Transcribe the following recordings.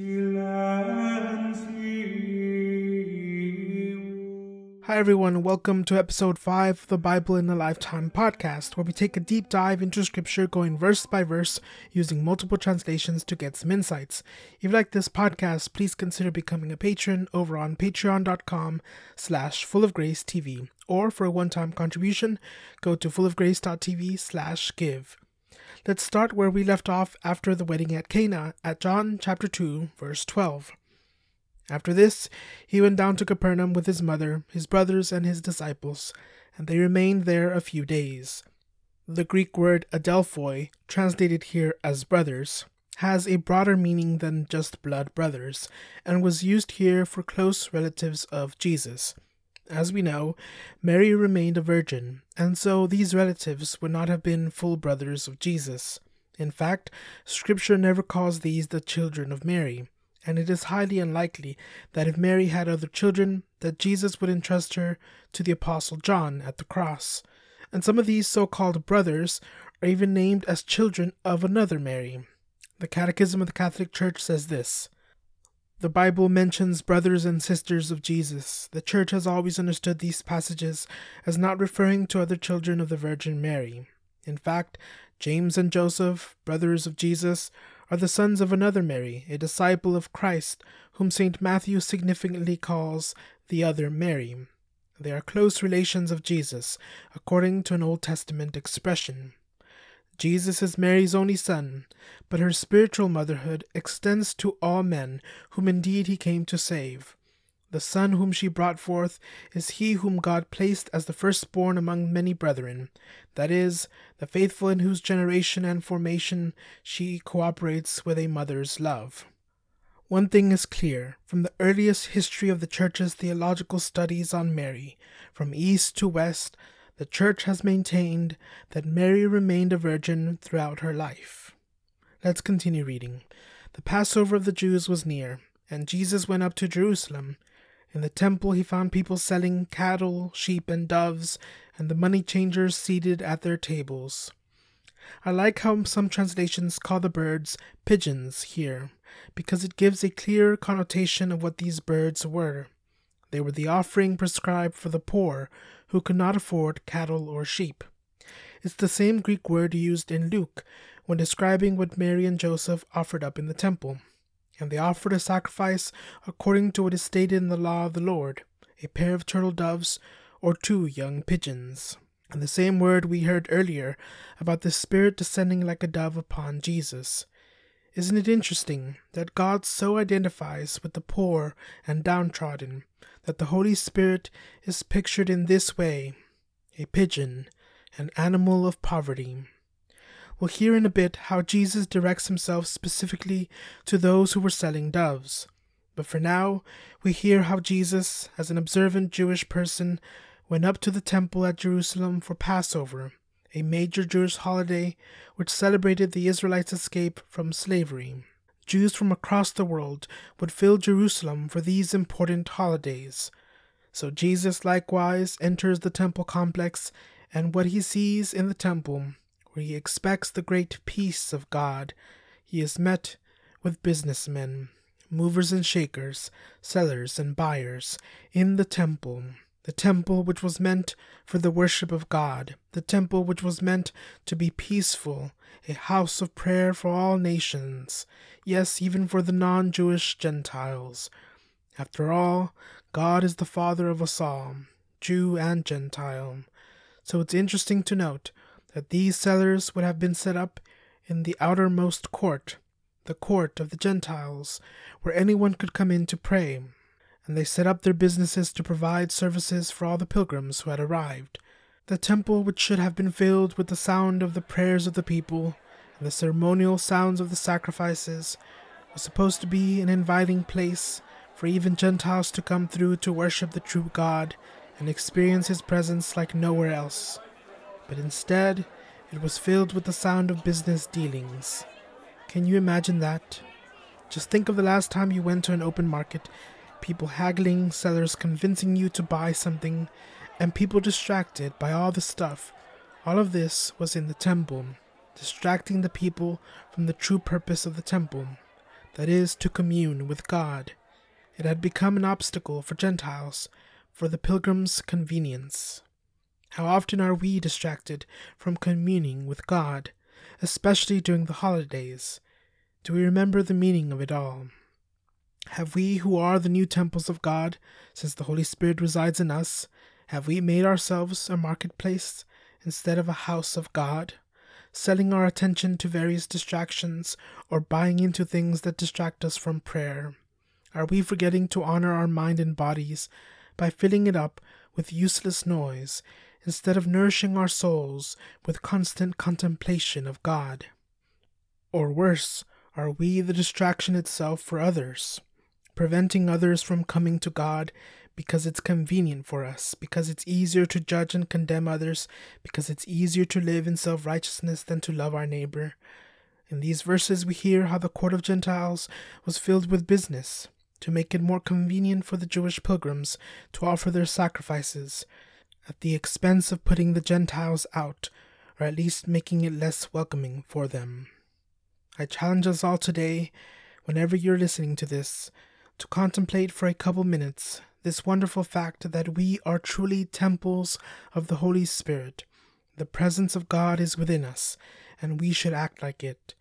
Hi, everyone. Welcome to episode 5 of the Bible in a Lifetime podcast, where we take a deep dive into scripture going verse by verse using multiple translations to get some insights. If you like this podcast, please consider becoming a patron over on patreon.com slash full of grace TV, or for a one-time contribution, go to fullofgrace.tv slash give. Let's start where we left off after the wedding at Cana at John chapter 2, verse 12. After this, he went down to Capernaum with his mother, his brothers, and his disciples, and they remained there a few days. The Greek word adelphoi, translated here as brothers, has a broader meaning than just blood brothers, and was used here for close relatives of Jesus. As we know, Mary remained a virgin, and so these relatives would not have been full brothers of Jesus. In fact, Scripture never calls these the children of Mary and it is highly unlikely that if Mary had other children, that Jesus would entrust her to the Apostle John at the cross. And some of these so called brothers are even named as children of another Mary. The Catechism of the Catholic Church says this The Bible mentions brothers and sisters of Jesus. The Church has always understood these passages as not referring to other children of the Virgin Mary. In fact, James and Joseph, brothers of Jesus, are the sons of another Mary, a disciple of Christ, whom St. Matthew significantly calls the other Mary. They are close relations of Jesus, according to an Old Testament expression. Jesus is Mary's only son, but her spiritual motherhood extends to all men whom indeed he came to save. The Son whom she brought forth is he whom God placed as the firstborn among many brethren, that is, the faithful in whose generation and formation she cooperates with a mother's love. One thing is clear from the earliest history of the Church's theological studies on Mary, from east to west, the Church has maintained that Mary remained a virgin throughout her life. Let's continue reading. The Passover of the Jews was near, and Jesus went up to Jerusalem. In the temple he found people selling cattle, sheep, and doves, and the money changers seated at their tables. I like how some translations call the birds pigeons here, because it gives a clear connotation of what these birds were. They were the offering prescribed for the poor who could not afford cattle or sheep. It's the same Greek word used in Luke when describing what Mary and Joseph offered up in the temple and they offered a sacrifice according to what is stated in the law of the Lord a pair of turtle doves or two young pigeons. And the same word we heard earlier about the Spirit descending like a dove upon Jesus. Isn't it interesting that God so identifies with the poor and downtrodden that the Holy Spirit is pictured in this way a pigeon, an animal of poverty? We'll hear in a bit how Jesus directs himself specifically to those who were selling doves. But for now, we hear how Jesus, as an observant Jewish person, went up to the temple at Jerusalem for Passover, a major Jewish holiday which celebrated the Israelites' escape from slavery. Jews from across the world would fill Jerusalem for these important holidays. So Jesus likewise enters the temple complex, and what he sees in the temple where he expects the great peace of God, he is met with businessmen, movers and shakers, sellers and buyers, in the temple, the temple which was meant for the worship of God, the temple which was meant to be peaceful, a house of prayer for all nations, yes, even for the non Jewish Gentiles. After all, God is the Father of us all, Jew and Gentile. So it's interesting to note that these sellers would have been set up in the outermost court, the court of the Gentiles, where anyone could come in to pray, and they set up their businesses to provide services for all the pilgrims who had arrived. The temple, which should have been filled with the sound of the prayers of the people and the ceremonial sounds of the sacrifices, was supposed to be an inviting place for even Gentiles to come through to worship the true God and experience His presence like nowhere else but instead it was filled with the sound of business dealings. Can you imagine that? Just think of the last time you went to an open market, people haggling, sellers convincing you to buy something, and people distracted by all the stuff. All of this was in the temple, distracting the people from the true purpose of the temple. that is, to commune with God. It had become an obstacle for Gentiles, for the pilgrim's convenience. How often are we distracted from communing with God, especially during the holidays? Do we remember the meaning of it all? Have we, who are the new temples of God, since the Holy Spirit resides in us, have we made ourselves a marketplace instead of a house of God, selling our attention to various distractions or buying into things that distract us from prayer? Are we forgetting to honor our mind and bodies by filling it up with useless noise instead of nourishing our souls with constant contemplation of God? Or worse, are we the distraction itself for others, preventing others from coming to God because it's convenient for us, because it's easier to judge and condemn others, because it's easier to live in self righteousness than to love our neighbor. In these verses, we hear how the court of Gentiles was filled with business to make it more convenient for the Jewish pilgrims to offer their sacrifices at the expense of putting the Gentiles out, or at least making it less welcoming for them. I challenge us all today, whenever you're listening to this, to contemplate for a couple minutes this wonderful fact that we are truly temples of the Holy Spirit. The presence of God is within us, and we should act like it.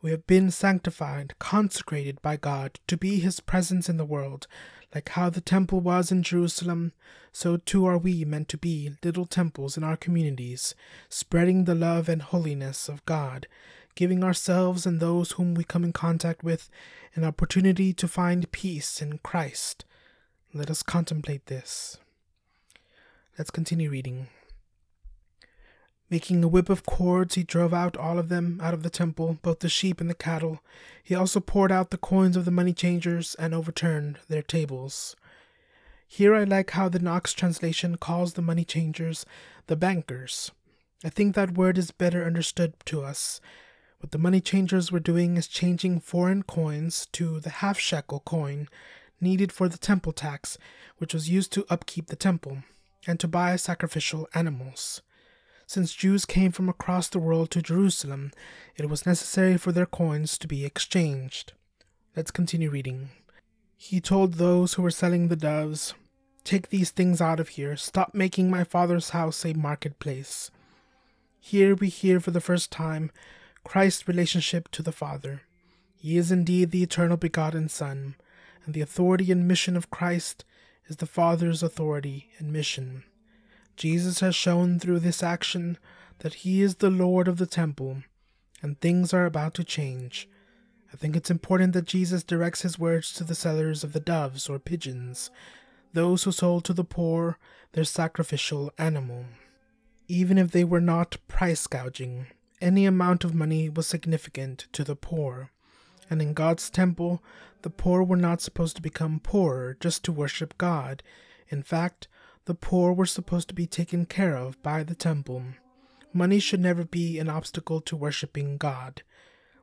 We have been sanctified, consecrated by God to be His presence in the world. Like how the temple was in Jerusalem, so too are we meant to be little temples in our communities, spreading the love and holiness of God, giving ourselves and those whom we come in contact with an opportunity to find peace in Christ. Let us contemplate this. Let's continue reading. Making a whip of cords, he drove out all of them out of the temple, both the sheep and the cattle. He also poured out the coins of the money changers and overturned their tables. Here I like how the Knox translation calls the money changers the bankers. I think that word is better understood to us. What the money changers were doing is changing foreign coins to the half shekel coin needed for the temple tax, which was used to upkeep the temple, and to buy sacrificial animals. Since Jews came from across the world to Jerusalem, it was necessary for their coins to be exchanged. Let's continue reading. He told those who were selling the doves, Take these things out of here. Stop making my father's house a marketplace. Here we hear for the first time Christ's relationship to the Father. He is indeed the eternal begotten Son and the authority and mission of Christ is the Father's authority and mission. Jesus has shown through this action that he is the Lord of the temple, and things are about to change. I think it's important that Jesus directs his words to the sellers of the doves or pigeons, those who sold to the poor their sacrificial animal. Even if they were not price gouging, any amount of money was significant to the poor and in God's temple, the poor were not supposed to become poorer just to worship God. In fact, the poor were supposed to be taken care of by the temple. Money should never be an obstacle to worshiping God.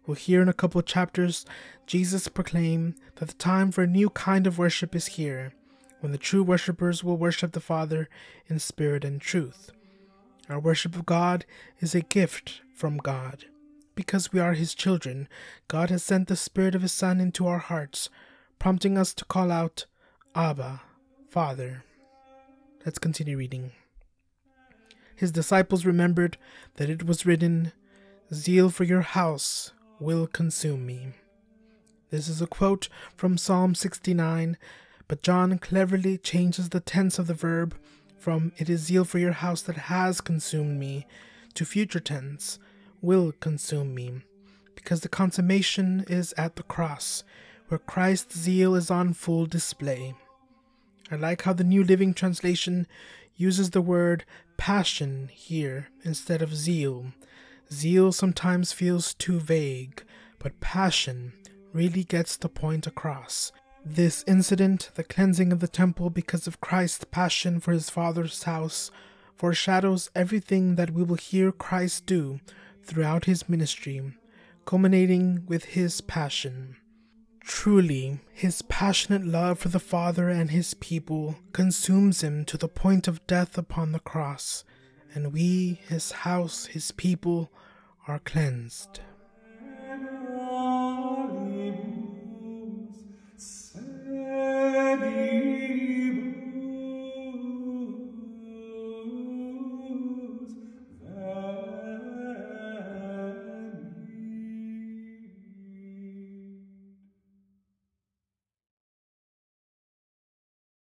We'll hear in a couple of chapters Jesus proclaim that the time for a new kind of worship is here, when the true worshippers will worship the Father in spirit and truth. Our worship of God is a gift from God. Because we are His children, God has sent the Spirit of His Son into our hearts, prompting us to call out, Abba, Father. Let's continue reading. His disciples remembered that it was written, Zeal for your house will consume me. This is a quote from Psalm 69, but John cleverly changes the tense of the verb from it is zeal for your house that has consumed me to future tense will consume me, because the consummation is at the cross, where Christ's zeal is on full display. I like how the New Living Translation uses the word passion here instead of zeal. Zeal sometimes feels too vague, but passion really gets the point across. This incident, the cleansing of the temple because of Christ's passion for his Father's house, foreshadows everything that we will hear Christ do throughout his ministry, culminating with his passion. Truly, his passionate love for the Father and his people consumes him to the point of death upon the cross, and we, his house, his people, are cleansed.